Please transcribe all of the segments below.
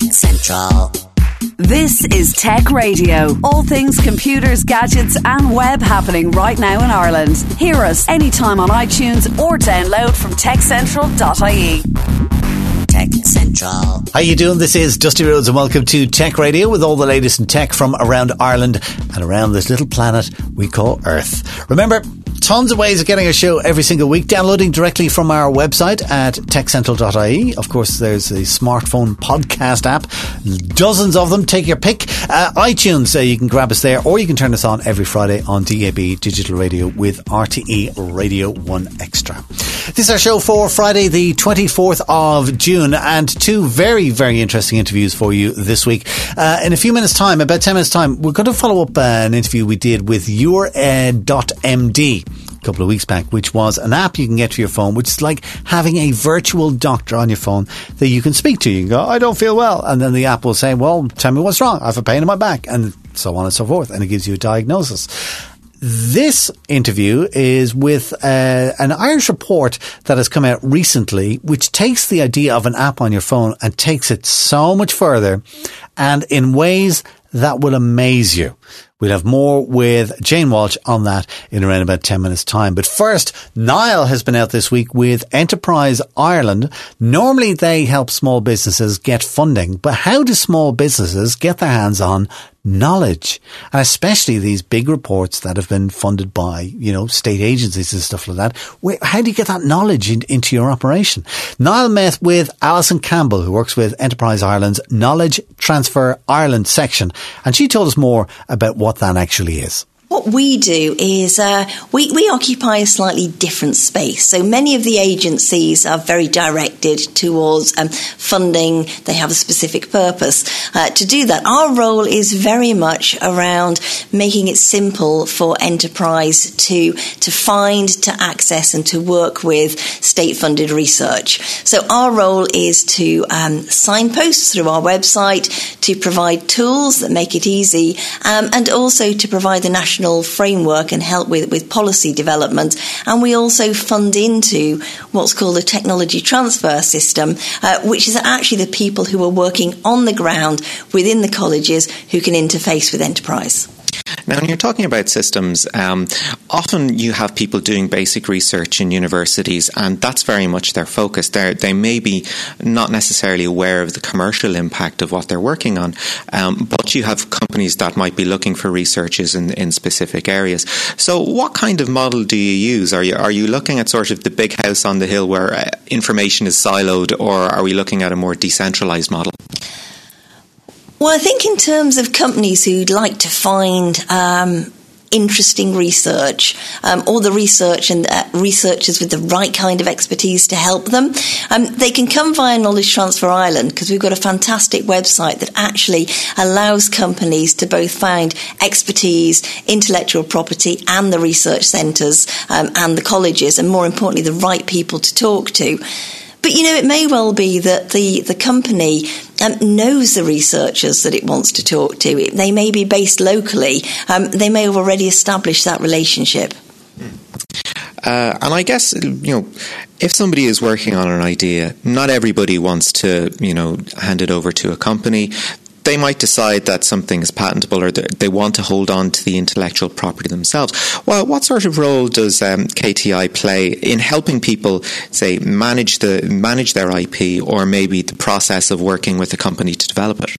Central. This is Tech Radio. All things computers, gadgets, and web happening right now in Ireland. Hear us anytime on iTunes or download from techcentral.ie. Tech Central. How you doing? This is Dusty Rhodes and welcome to Tech Radio with all the latest in tech from around Ireland and around this little planet we call Earth. Remember, tons of ways of getting a show every single week. Downloading directly from our website at techcentral.ie. Of course, there's the smartphone podcast app. Dozens of them. Take your pick. Uh, iTunes, uh, you can grab us there or you can turn us on every Friday on DAB Digital Radio with RTE Radio 1 Extra. This is our show for Friday, the 24th of June, and two very, very interesting interviews for you this week. Uh, in a few minutes' time, about 10 minutes' time, we're going to follow up uh, an interview we did with Your.MD a couple of weeks back, which was an app you can get to your phone, which is like having a virtual doctor on your phone that you can speak to. You can go, I don't feel well. And then the app will say, well, tell me what's wrong. I have a pain in my back and so on and so forth. And it gives you a diagnosis. This interview is with uh, an Irish report that has come out recently, which takes the idea of an app on your phone and takes it so much further and in ways that will amaze you. We'll have more with Jane Walsh on that in around about 10 minutes time. But first, Niall has been out this week with Enterprise Ireland. Normally they help small businesses get funding, but how do small businesses get their hands on knowledge? And especially these big reports that have been funded by, you know, state agencies and stuff like that. Where, how do you get that knowledge in, into your operation? Niall met with Alison Campbell, who works with Enterprise Ireland's Knowledge Transfer Ireland section. And she told us more about what that actually is. What we do is uh, we, we occupy a slightly different space. So many of the agencies are very directed towards um, funding, they have a specific purpose. Uh, to do that, our role is very much around making it simple for enterprise to, to find, to access, and to work with state funded research. So our role is to um, signpost through our website, to provide tools that make it easy, um, and also to provide the national national framework and help with, with policy development. And we also fund into what's called a technology transfer system, uh, which is actually the people who are working on the ground within the colleges who can interface with enterprise. Now, when you're talking about systems, um, often you have people doing basic research in universities, and that's very much their focus. They're, they may be not necessarily aware of the commercial impact of what they're working on, um, but you have companies that might be looking for researchers in, in specific areas. So, what kind of model do you use? Are you are you looking at sort of the big house on the hill where uh, information is siloed, or are we looking at a more decentralized model? Well, I think in terms of companies who'd like to find um, interesting research um, or the research and uh, researchers with the right kind of expertise to help them, um, they can come via Knowledge Transfer Ireland because we've got a fantastic website that actually allows companies to both find expertise, intellectual property, and the research centres um, and the colleges, and more importantly, the right people to talk to. But you know, it may well be that the, the company um, knows the researchers that it wants to talk to. They may be based locally. Um, they may have already established that relationship. Uh, and I guess you know, if somebody is working on an idea, not everybody wants to you know hand it over to a company they might decide that something is patentable or they want to hold on to the intellectual property themselves. Well, what sort of role does um, KTI play in helping people, say, manage the manage their IP or maybe the process of working with a company to develop it?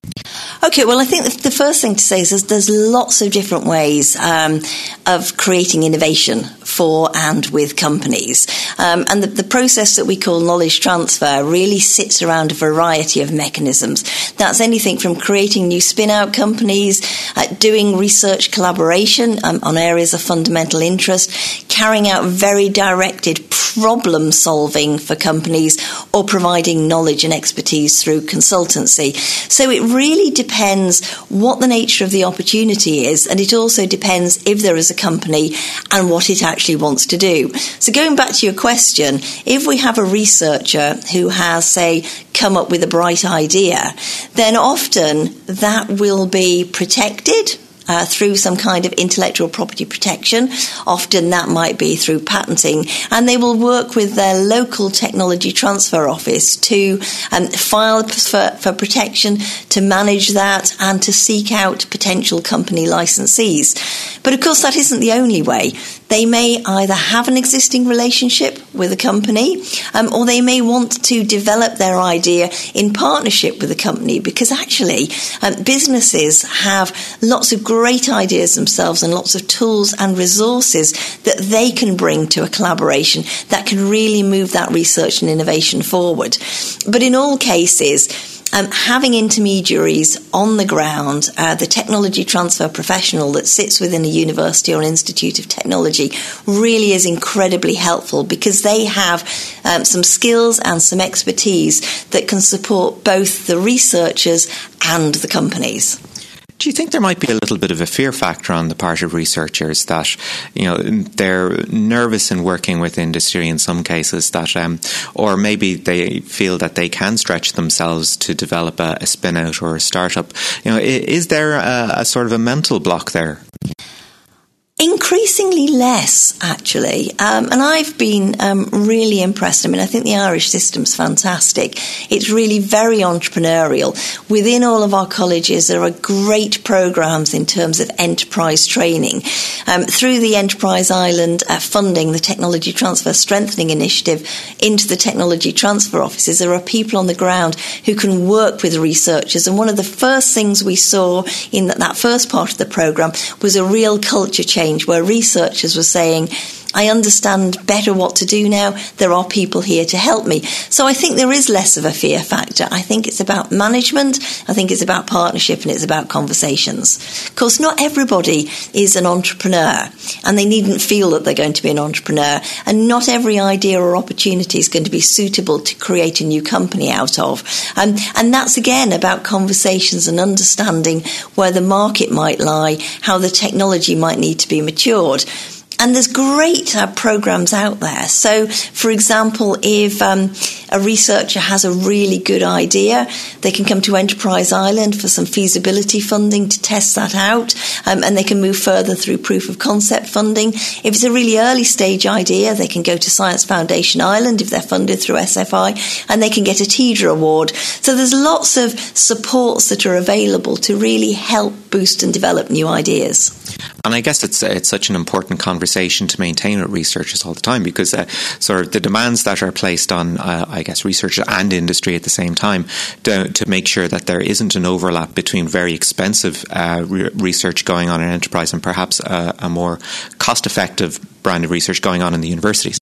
Okay, well, I think the first thing to say is there's, lots of different ways um, of creating innovation for and with companies. Um, and the, the, process that we call knowledge transfer really sits around a variety of mechanisms. That's anything from creating new spin out companies, uh, doing research collaboration um, on areas of fundamental interest, carrying out very directed problem solving for companies, or providing knowledge and expertise through consultancy. So it really depends what the nature of the opportunity is, and it also depends if there is a company and what it actually actually wants to do. So, going back to your question, if we have a researcher who has, say, come up with a bright idea, then often that will be protected uh, through some kind of intellectual property protection. Often that might be through patenting, and they will work with their local technology transfer office to um, file for, for protection, to manage that, and to seek out potential company licensees. But of course, that isn't the only way. They may either have an existing relationship with a company um, or they may want to develop their idea in partnership with a company because actually um, businesses have lots of great ideas themselves and lots of tools and resources that they can bring to a collaboration that can really move that research and innovation forward. But in all cases, um, having intermediaries on the ground, uh, the technology transfer professional that sits within a university or institute of technology really is incredibly helpful because they have um, some skills and some expertise that can support both the researchers and the companies. Do you think there might be a little bit of a fear factor on the part of researchers that you know they're nervous in working with industry in some cases that, um, or maybe they feel that they can stretch themselves to develop a, a spin out or a startup? You know, is there a, a sort of a mental block there? Increasingly less, actually. Um, and I've been um, really impressed. I mean, I think the Irish system's fantastic. It's really very entrepreneurial. Within all of our colleges, there are great programs in terms of enterprise training. Um, through the Enterprise Ireland uh, funding, the Technology Transfer Strengthening Initiative into the technology transfer offices, there are people on the ground who can work with researchers. And one of the first things we saw in that, that first part of the program was a real culture change where where researchers were saying, I understand better what to do now. There are people here to help me. So I think there is less of a fear factor. I think it's about management. I think it's about partnership and it's about conversations. Of course, not everybody is an entrepreneur and they needn't feel that they're going to be an entrepreneur. And not every idea or opportunity is going to be suitable to create a new company out of. Um, and that's again about conversations and understanding where the market might lie, how the technology might need to be matured. And there's great uh, programs out there. So, for example, if um, a researcher has a really good idea, they can come to Enterprise Ireland for some feasibility funding to test that out, um, and they can move further through proof of concept funding. If it's a really early stage idea, they can go to Science Foundation Ireland if they're funded through SFI, and they can get a TIDA award. So there's lots of supports that are available to really help boost and develop new ideas. And I guess it's it's such an important conversation to maintain with researchers all the time because uh, sort of the demands that are placed on, uh, I guess, researchers and industry at the same time to, to, make sure that there isn't an overlap between very expensive uh, re- research going on in enterprise and perhaps a, a more cost effective brand of research going on in the universities.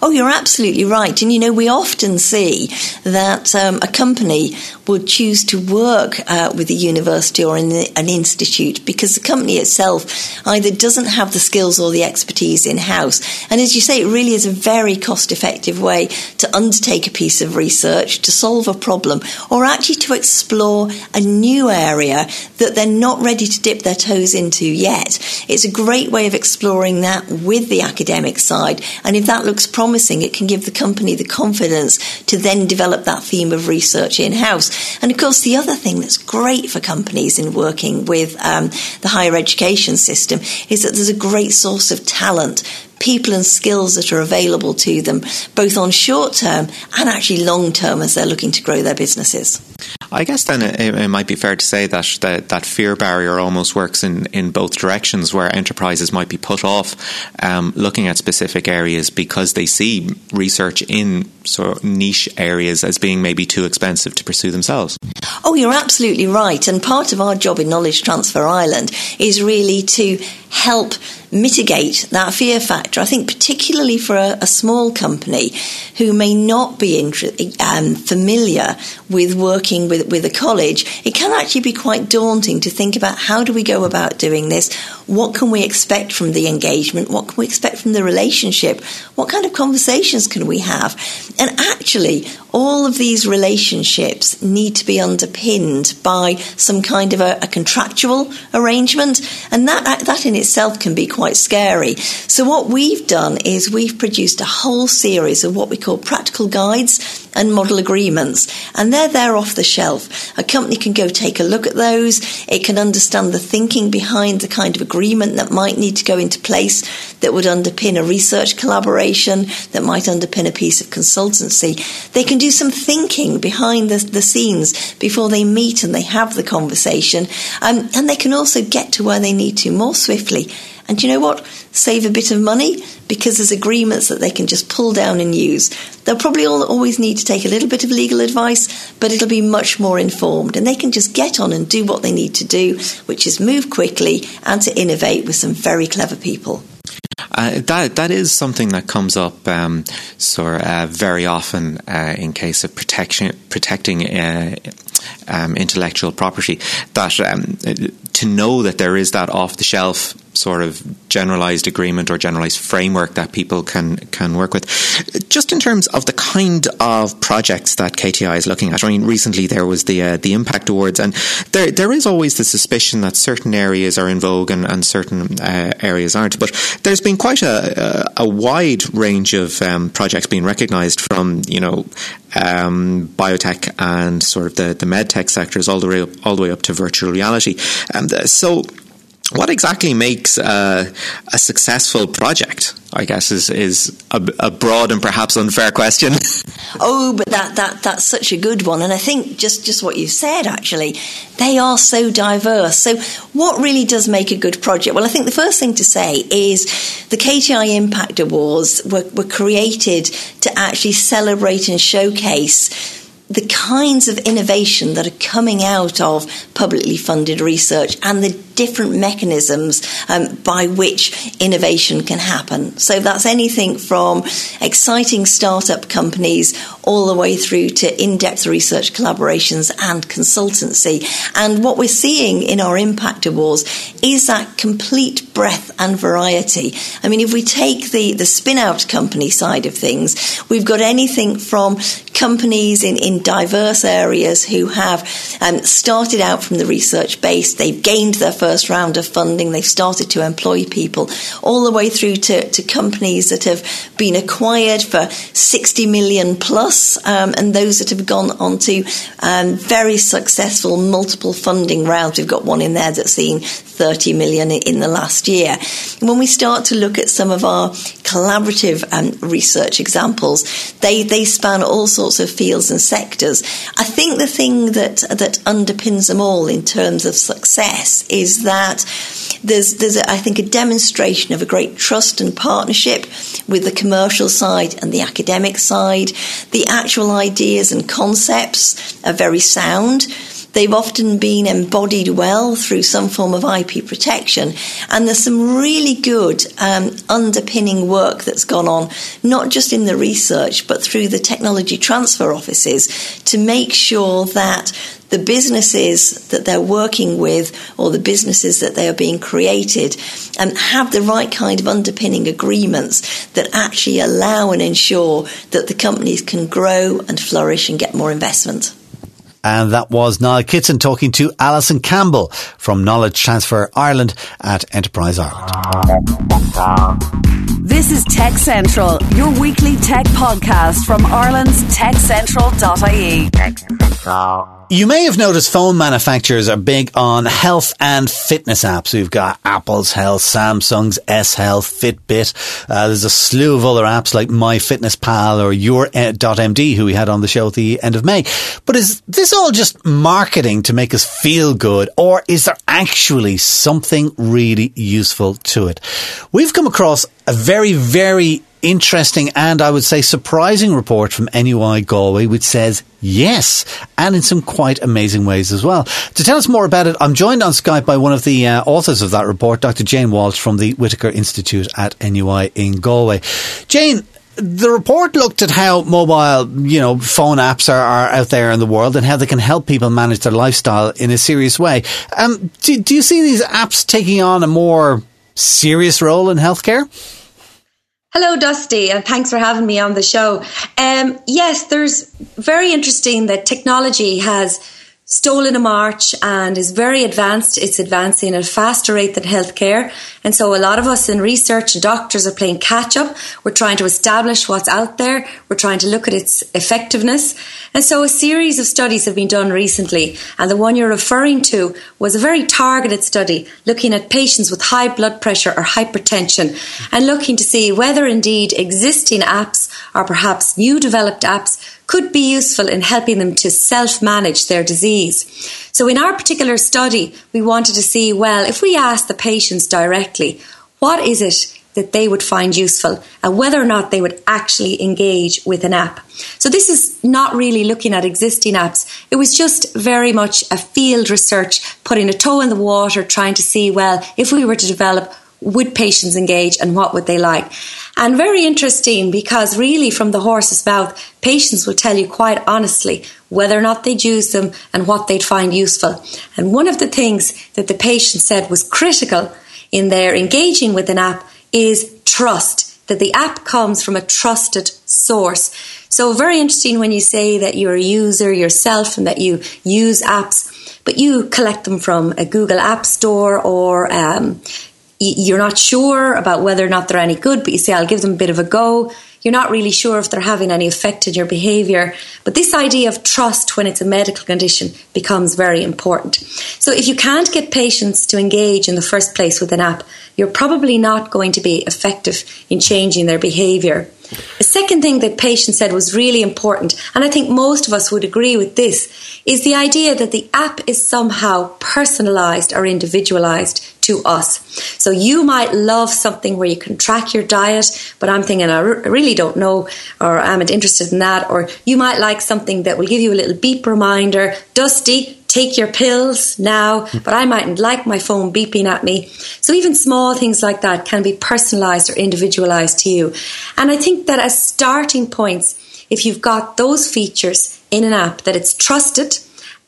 Oh, you're absolutely right. And you know, we often see that um, a company would choose to work uh, with a university or in an institute because the company itself either doesn't have the skills or the expertise in house. And as you say, it really is a very cost effective way to undertake a piece of research, to solve a problem, or actually to explore a new area that they're not ready to dip their toes into yet. It's a great way of exploring that with the academic side. And if that looks promising, it can give the company the confidence to then develop that theme of research in house. And of course, the other thing that's great for companies in working with um, the higher education system is that there's a great source of talent people and skills that are available to them, both on short term and actually long term as they're looking to grow their businesses. I guess then it, it, might be fair to say that, that that fear barrier almost works in, in both directions, where enterprises might be put off um, looking at specific areas because they see research in sort of niche areas as being maybe too expensive to pursue themselves. Oh, you're absolutely right. And part of our job in Knowledge Transfer Ireland is really to help mitigate that fear factor. I think particularly for a, a small company who may not be um, familiar with working with, with a college, it can actually be quite daunting to think about how do we go about doing this? What can we expect from the engagement? What can we expect from the relationship? What kind of conversations can we have? And actually, all of these relationships need to be underpinned by some kind of a, a contractual arrangement, and that that in itself can be quite scary. So what we've done is we've produced a whole series of what we call practical guides and model agreements, and they're there off the shelf. A company can go take a look at those. It can understand the thinking behind the kind of agreement that might need to go into place that would underpin a research collaboration, that might underpin a piece of consultancy. They can do some thinking behind the, the scenes before they meet and they have the conversation, um, and they can also get to where they need to more swiftly. And you know what? Save a bit of money because there's agreements that they can just pull down and use. They'll probably all, always need to take a little bit of legal advice, but it'll be much more informed. And they can just get on and do what they need to do, which is move quickly and to innovate with some very clever people. Uh, that that is something that comes up um, uh, very often uh, in case of protection protecting uh, um, intellectual property. That um, to know that there is that off the shelf sort of generalized agreement or generalized framework that people can can work with. Just in terms of the kind of projects that KTI is looking at. I mean, recently there was the uh, the Impact Awards, and there there is always the suspicion that certain areas are in vogue and, and certain uh, areas aren't. But there's been quite a a, wide range of um, projects being recognised from you know um, biotech and sort of the the medtech sectors all the way up, all the way up to virtual reality. Um, so what exactly makes uh, a successful project? I guess is is a, a, broad and perhaps unfair question. oh, but that, that that's such a good one, and I think just just what you said actually, they are so diverse. So, what really does make a good project? Well, I think the first thing to say is the KTI Impact Awards were, were created to actually celebrate and showcase the kinds of innovation that are coming out of publicly funded research and the different mechanisms um, by which innovation can happen. So that's anything from exciting startup companies all the way through to in depth research collaborations and consultancy. And what we're seeing in our impact awards is that complete breadth and variety. I mean, if we take the, the spin out company side of things, we've got anything from companies in, in diverse areas who have um, started out from the research base, they've gained their first round of funding, they've started to employ people, all the way through to, to companies that have been acquired for 60 million plus, um, and those that have gone on to um, very successful multiple funding rounds. We've got one in there that's seen 30 million in the last year. When we start to look at some of our collaborative um, research examples, they, they span all sorts of fields and sectors. I think the thing that, that underpins them all in terms of success is that there's, there's a, I think, a demonstration of a great trust and partnership with the commercial side and the academic side. The actual ideas and concepts are very sound They've often been embodied well through some form of IP protection. And there's some really good um, underpinning work that's gone on, not just in the research, but through the technology transfer offices to make sure that the businesses that they're working with or the businesses that they are being created um, have the right kind of underpinning agreements that actually allow and ensure that the companies can grow and flourish and get more investment. And that was Niall Kitson talking to Alison Campbell from Knowledge Transfer Ireland at Enterprise Ireland. This is Tech Central, your weekly tech podcast from Ireland's techcentral.ie. You may have noticed phone manufacturers are big on health and fitness apps. We've got Apple's Health, Samsung's S Health, Fitbit. Uh, there's a slew of other apps like MyFitnessPal or Your.MD, who we had on the show at the end of May. But is this all just marketing to make us feel good, or is there actually something really useful to it? We've come across a very, very interesting and I would say surprising report from NUI Galway, which says yes, and in some quite amazing ways as well. To tell us more about it, I'm joined on Skype by one of the uh, authors of that report, Dr. Jane Walsh from the Whitaker Institute at NUI in Galway. Jane, the report looked at how mobile, you know, phone apps are, are, out there in the world and how they can help people manage their lifestyle in a serious way. Um, do, do you see these apps taking on a more serious role in healthcare? Hello, Dusty, and thanks for having me on the show. Um, yes, there's very interesting that technology has stolen a march and is very advanced. It's advancing at a faster rate than healthcare. And so a lot of us in research and doctors are playing catch up. We're trying to establish what's out there. We're trying to look at its effectiveness. And so a series of studies have been done recently. And the one you're referring to was a very targeted study looking at patients with high blood pressure or hypertension and looking to see whether indeed existing apps or perhaps new developed apps could be useful in helping them to self manage their disease. So, in our particular study, we wanted to see well, if we ask the patients directly, what is it that they would find useful and whether or not they would actually engage with an app. So this is not really looking at existing apps. It was just very much a field research, putting a toe in the water, trying to see, well, if we were to develop would patients engage and what would they like? And very interesting because really from the horse's mouth, patients will tell you quite honestly whether or not they'd use them and what they'd find useful. And one of the things that the patient said was critical in their engaging with an app is trust, that the app comes from a trusted source. So very interesting when you say that you're a user yourself and that you use apps, but you collect them from a Google App Store or um, you're not sure about whether or not they're any good, but you say, I'll give them a bit of a go. You're not really sure if they're having any effect in your behavior. But this idea of trust when it's a medical condition becomes very important. So if you can't get patients to engage in the first place with an app, you're probably not going to be effective in changing their behavior. The second thing that patients said was really important, and I think most of us would agree with this, is the idea that the app is somehow personalized or individualized to us. So you might love something where you can track your diet, but I'm thinking I really don't know or I'm not interested in that. Or you might like something that will give you a little beep reminder, Dusty, take your pills now, but I mightn't like my phone beeping at me. So even small things like that can be personalized or individualized to you. And I think that as starting points, if you've got those features in an app that it's trusted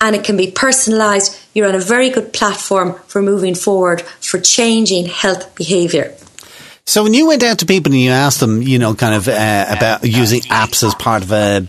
and it can be personalized, you're on a very good platform for moving forward for changing health behavior. So when you went out to people and you asked them, you know, kind of uh, about using apps as part of a,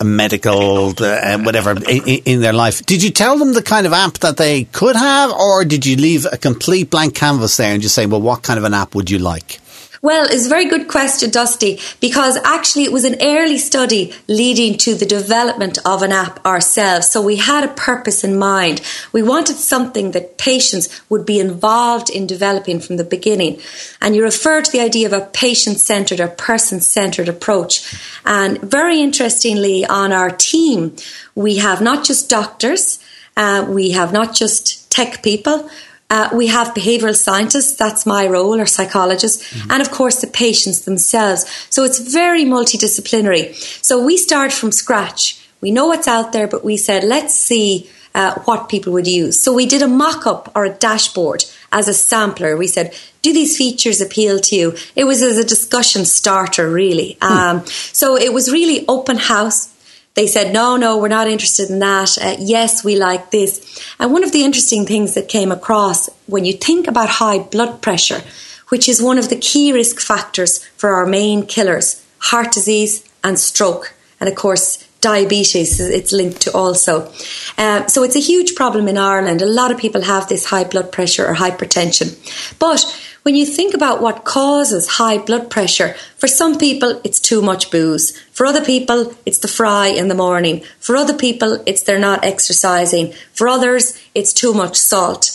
a medical, uh, whatever, in, in, their life. Did you tell them the kind of app that they could have, or did you leave a complete blank canvas there and just say, well, what kind of an app would you like? Well, it's a very good question, Dusty, because actually it was an early study leading to the development of an app ourselves. So we had a purpose in mind. We wanted something that patients would be involved in developing from the beginning. And you refer to the idea of a patient centered or person centered approach. And very interestingly, on our team, we have not just doctors, uh, we have not just tech people, uh, we have behavioural scientists, that's my role, or psychologists, mm-hmm. and of course the patients themselves. So it's very multidisciplinary. So we start from scratch. We know what's out there, but we said, let's see uh, what people would use. So we did a mock up or a dashboard as a sampler. We said, do these features appeal to you? It was as a discussion starter, really. Hmm. Um, so it was really open house they said, no, no, we're not interested in that. Uh, yes, we like this. And one of the interesting things that came across when you think about high blood pressure, which is one of the key risk factors for our main killers, heart disease and stroke. And of course, diabetes it's linked to also. Um, so it's a huge problem in Ireland. A lot of people have this high blood pressure or hypertension. But when you think about what causes high blood pressure, for some people it's too much booze. For other people, it's the fry in the morning. For other people, it's they're not exercising. For others, it's too much salt.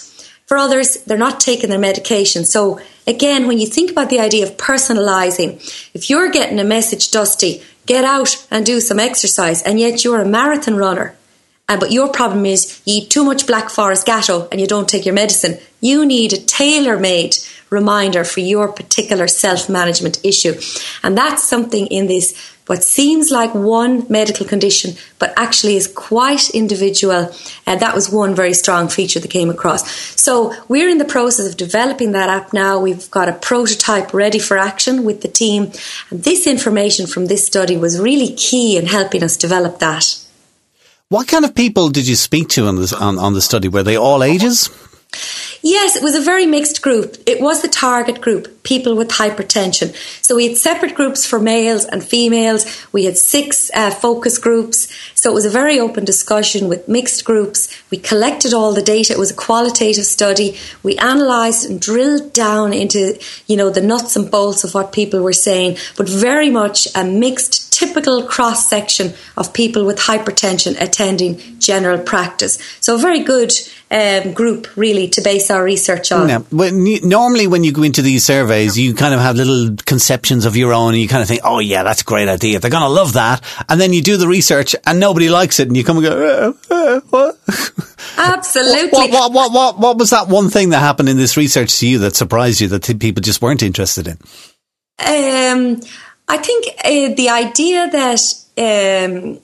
For others, they're not taking their medication. So again, when you think about the idea of personalizing, if you're getting a message, Dusty, get out and do some exercise, and yet you're a marathon runner, uh, but your problem is you eat too much Black Forest Gateau and you don't take your medicine. You need a tailor made reminder for your particular self management issue. And that's something in this, what seems like one medical condition, but actually is quite individual. And that was one very strong feature that came across. So we're in the process of developing that app now. We've got a prototype ready for action with the team. And this information from this study was really key in helping us develop that. What kind of people did you speak to on this on, on the study? Were they all ages? Yes, it was a very mixed group. It was the target group, people with hypertension. So we had separate groups for males and females. We had six uh, focus groups. So it was a very open discussion with mixed groups. We collected all the data. It was a qualitative study. We analysed and drilled down into, you know, the nuts and bolts of what people were saying, but very much a mixed typical cross section of people with hypertension attending general practice. So, a very good um, group, really, to base our research on. Yeah. When you, normally, when you go into these surveys, you kind of have little conceptions of your own, and you kind of think, "Oh, yeah, that's a great idea. They're going to love that." And then you do the research, and nobody likes it, and you come and go, uh, uh, "What?" Absolutely. What, what, what, what, what was that one thing that happened in this research to you that surprised you that people just weren't interested in? Um, I think uh, the idea that um,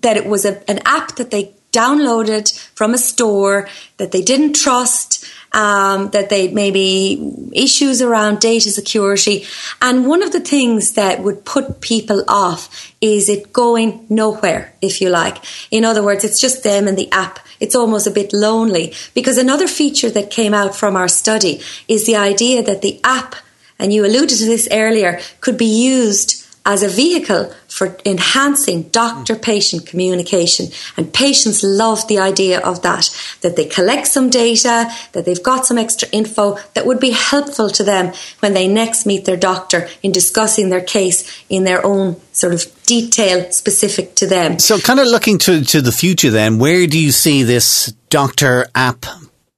that it was a, an app that they downloaded from a store that they didn't trust, um, that they maybe issues around data security, and one of the things that would put people off is it going nowhere, if you like. In other words, it's just them and the app. It's almost a bit lonely because another feature that came out from our study is the idea that the app and you alluded to this earlier, could be used as a vehicle for enhancing doctor patient communication. And patients love the idea of that, that they collect some data, that they've got some extra info that would be helpful to them when they next meet their doctor in discussing their case in their own sort of detail specific to them. So, kind of looking to, to the future, then, where do you see this doctor app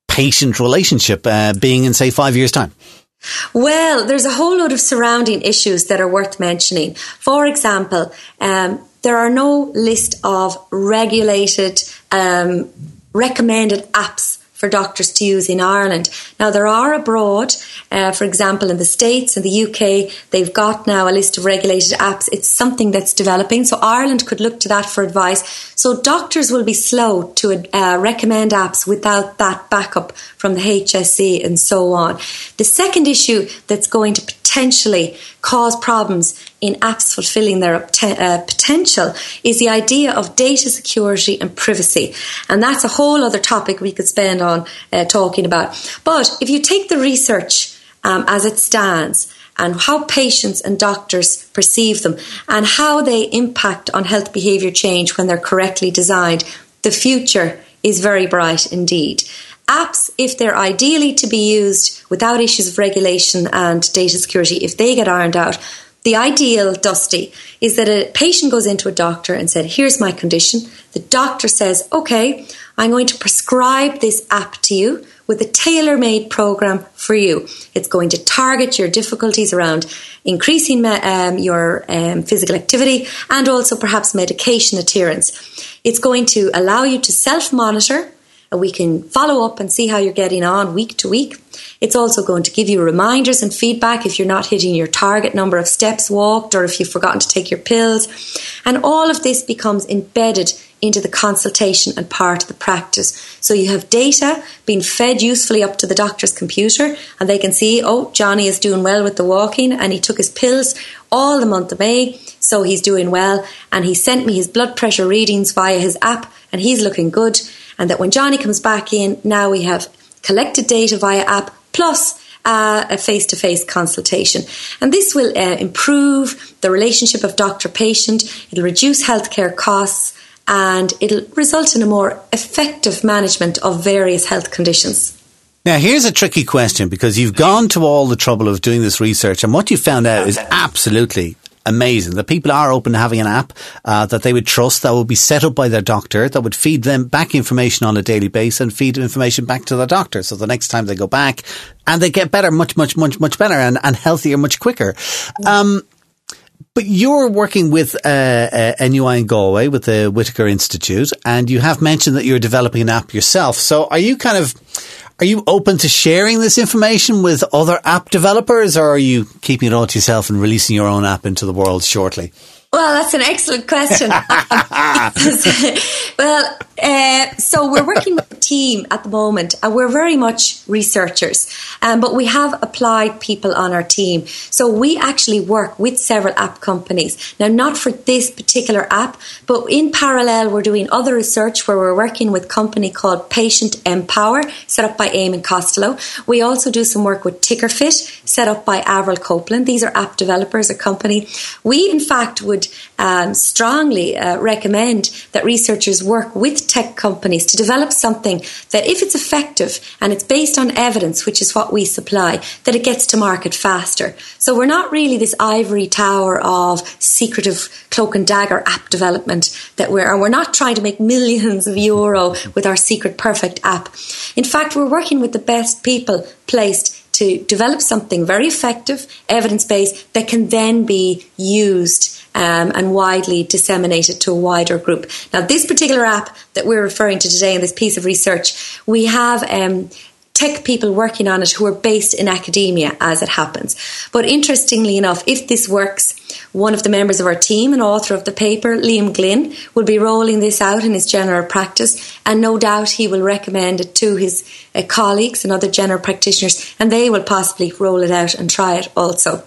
patient relationship uh, being in, say, five years' time? Well, there's a whole lot of surrounding issues that are worth mentioning. For example, um, there are no list of regulated, um, recommended apps for doctors to use in Ireland. Now, there are abroad, uh, for example, in the States and the UK, they've got now a list of regulated apps. It's something that's developing. So, Ireland could look to that for advice. So, doctors will be slow to uh, recommend apps without that backup from the HSE and so on. The second issue that's going to potentially cause problems in apps fulfilling their uh, potential is the idea of data security and privacy. And that's a whole other topic we could spend on uh, talking about. But if you take the research um, as it stands, and how patients and doctors perceive them and how they impact on health behaviour change when they're correctly designed, the future is very bright indeed. Apps, if they're ideally to be used without issues of regulation and data security, if they get ironed out, the ideal, Dusty, is that a patient goes into a doctor and said, Here's my condition. The doctor says, Okay, I'm going to prescribe this app to you with a tailor made program for you. It's going to target your difficulties around increasing um, your um, physical activity and also perhaps medication adherence. It's going to allow you to self monitor we can follow up and see how you're getting on week to week. It's also going to give you reminders and feedback if you're not hitting your target number of steps walked or if you've forgotten to take your pills. And all of this becomes embedded into the consultation and part of the practice. So you have data being fed usefully up to the doctor's computer and they can see, oh, Johnny is doing well with the walking and he took his pills all the month of May, so he's doing well. And he sent me his blood pressure readings via his app and he's looking good and that when Johnny comes back in, now we have collected data via app plus uh, a face to face consultation. And this will uh, improve the relationship of doctor patient, it'll reduce healthcare costs, and it'll result in a more effective management of various health conditions. Now, here's a tricky question because you've gone to all the trouble of doing this research, and what you found out is absolutely amazing. That people are open to having an app uh, that they would trust that would be set up by their doctor that would feed them back information on a daily basis and feed information back to the doctor. So the next time they go back and they get better, much, much, much, much better and, and healthier much quicker. Um, but you're working with uh, uh, NUI in Galway with the Whitaker Institute, and you have mentioned that you're developing an app yourself. So, are you kind of are you open to sharing this information with other app developers or are you keeping it all to yourself and releasing your own app into the world shortly? Well, that's an excellent question. well, uh, so we're working with a team at the moment, and we're very much researchers, um, but we have applied people on our team. So we actually work with several app companies. Now, not for this particular app, but in parallel, we're doing other research where we're working with a company called PatientMpower, set up by Eamon Costello. We also do some work with TickerFit, set up by Avril Copeland. These are app developers, a company. We, in fact, would um, strongly uh, recommend that researchers work with tech companies to develop something that, if it's effective and it's based on evidence, which is what we supply, that it gets to market faster. So we're not really this ivory tower of secretive cloak and dagger app development that we're, and we're not trying to make millions of euro with our secret perfect app. In fact, we're working with the best people placed to develop something very effective, evidence based, that can then be used um, and widely disseminated to a wider group. Now, this particular app that we're referring to today in this piece of research, we have um, tech people working on it who are based in academia as it happens. But interestingly enough, if this works, one of the members of our team and author of the paper, Liam Glynn, will be rolling this out in his general practice, and no doubt he will recommend it to his uh, colleagues and other general practitioners, and they will possibly roll it out and try it also.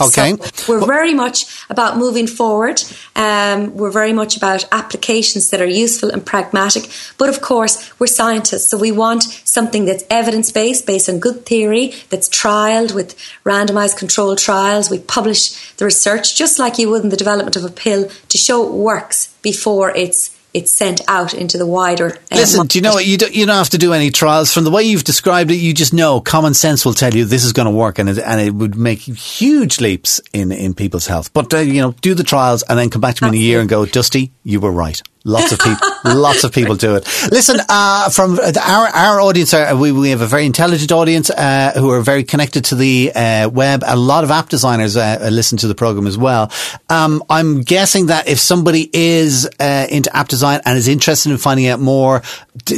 Okay. So we're very much about moving forward. Um, we're very much about applications that are useful and pragmatic. But of course, we're scientists, so we want something that's evidence based, based on good theory, that's trialed with randomized controlled trials. We publish the research just like you would in the development of a pill to show it works before it's it's sent out into the wider. Um, Listen, market. do you know what? You don't, you don't have to do any trials. From the way you've described it, you just know common sense will tell you this is going to work and it, and it would make huge leaps in, in people's health. But, uh, you know, do the trials and then come back to me Absolutely. in a year and go, Dusty, you were right. Lots of people, lots of people do it. Listen, uh, from our our audience, are, we we have a very intelligent audience uh, who are very connected to the uh, web. A lot of app designers uh, listen to the program as well. Um, I'm guessing that if somebody is uh, into app design and is interested in finding out more,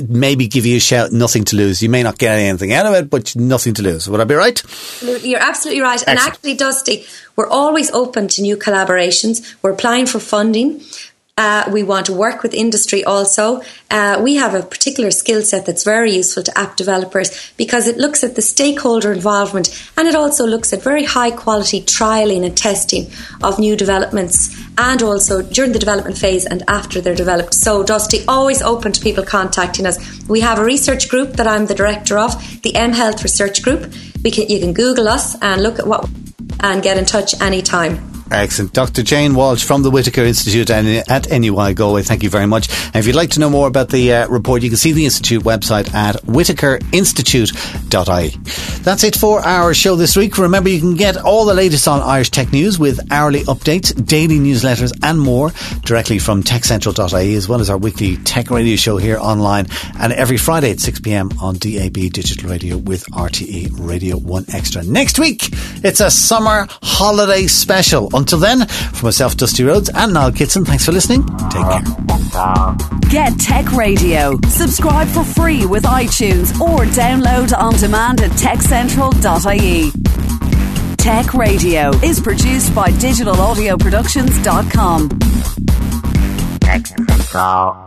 maybe give you a shout. Nothing to lose. You may not get anything out of it, but nothing to lose. Would I be right? You're absolutely right. Excellent. And actually, Dusty, we're always open to new collaborations. We're applying for funding. Uh, we want to work with industry also. Uh, we have a particular skill set that's very useful to app developers because it looks at the stakeholder involvement and it also looks at very high quality trialing and testing of new developments and also during the development phase and after they're developed. So, Dusty, always open to people contacting us. We have a research group that I'm the director of, the mHealth Research Group. Can, you can Google us and look at what and get in touch anytime. Excellent. Dr. Jane Walsh from the Whitaker Institute at NUI Galway. Thank you very much. And if you'd like to know more about the uh, report, you can see the Institute website at whitakerinstitute.ie. That's it for our show this week. Remember, you can get all the latest on Irish tech news with hourly updates, daily newsletters, and more directly from techcentral.ie, as well as our weekly tech radio show here online and every Friday at 6 p.m. on DAB digital radio with RTE Radio 1 Extra. Next week, it's a summer holiday special. Until then, for myself, Dusty Rhodes, and Niall Kitson, thanks for listening. Take care. Get Tech Radio. Subscribe for free with iTunes or download on demand at techcentral.ie. Tech Radio is produced by digitalaudioproductions.com. Tech Central.